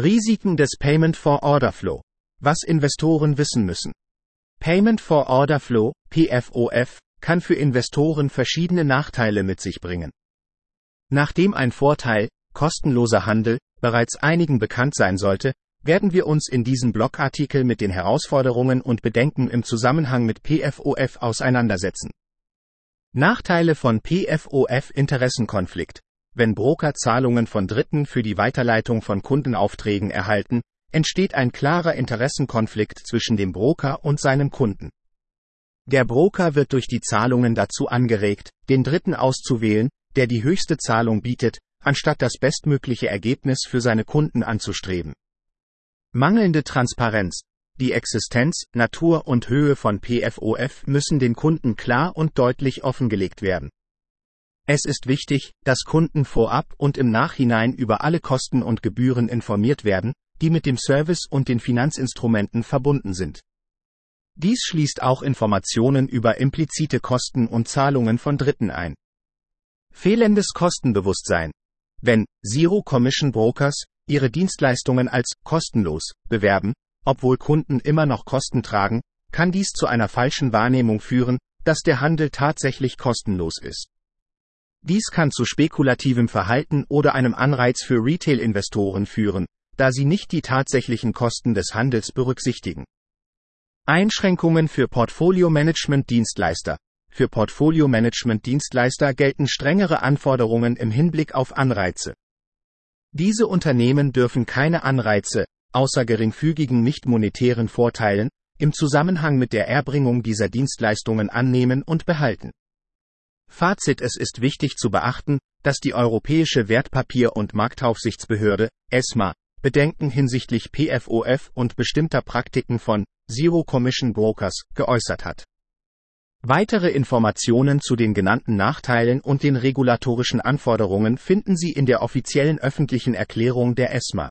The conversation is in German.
Risiken des Payment for Order Flow. Was Investoren wissen müssen. Payment for Order Flow, PFOF, kann für Investoren verschiedene Nachteile mit sich bringen. Nachdem ein Vorteil, kostenloser Handel, bereits einigen bekannt sein sollte, werden wir uns in diesem Blogartikel mit den Herausforderungen und Bedenken im Zusammenhang mit PFOF auseinandersetzen. Nachteile von PFOF Interessenkonflikt. Wenn Broker Zahlungen von Dritten für die Weiterleitung von Kundenaufträgen erhalten, entsteht ein klarer Interessenkonflikt zwischen dem Broker und seinem Kunden. Der Broker wird durch die Zahlungen dazu angeregt, den Dritten auszuwählen, der die höchste Zahlung bietet, anstatt das bestmögliche Ergebnis für seine Kunden anzustreben. Mangelnde Transparenz. Die Existenz, Natur und Höhe von PFOF müssen den Kunden klar und deutlich offengelegt werden. Es ist wichtig, dass Kunden vorab und im Nachhinein über alle Kosten und Gebühren informiert werden, die mit dem Service und den Finanzinstrumenten verbunden sind. Dies schließt auch Informationen über implizite Kosten und Zahlungen von Dritten ein. Fehlendes Kostenbewusstsein. Wenn Zero Commission Brokers ihre Dienstleistungen als kostenlos bewerben, obwohl Kunden immer noch Kosten tragen, kann dies zu einer falschen Wahrnehmung führen, dass der Handel tatsächlich kostenlos ist. Dies kann zu spekulativem Verhalten oder einem Anreiz für Retail-Investoren führen, da sie nicht die tatsächlichen Kosten des Handels berücksichtigen. Einschränkungen für Portfolio-Management-Dienstleister. Für Portfolio-Management-Dienstleister gelten strengere Anforderungen im Hinblick auf Anreize. Diese Unternehmen dürfen keine Anreize, außer geringfügigen nicht monetären Vorteilen, im Zusammenhang mit der Erbringung dieser Dienstleistungen annehmen und behalten. Fazit Es ist wichtig zu beachten, dass die Europäische Wertpapier- und Marktaufsichtsbehörde, ESMA, Bedenken hinsichtlich PFOF und bestimmter Praktiken von Zero Commission Brokers geäußert hat. Weitere Informationen zu den genannten Nachteilen und den regulatorischen Anforderungen finden Sie in der offiziellen öffentlichen Erklärung der ESMA.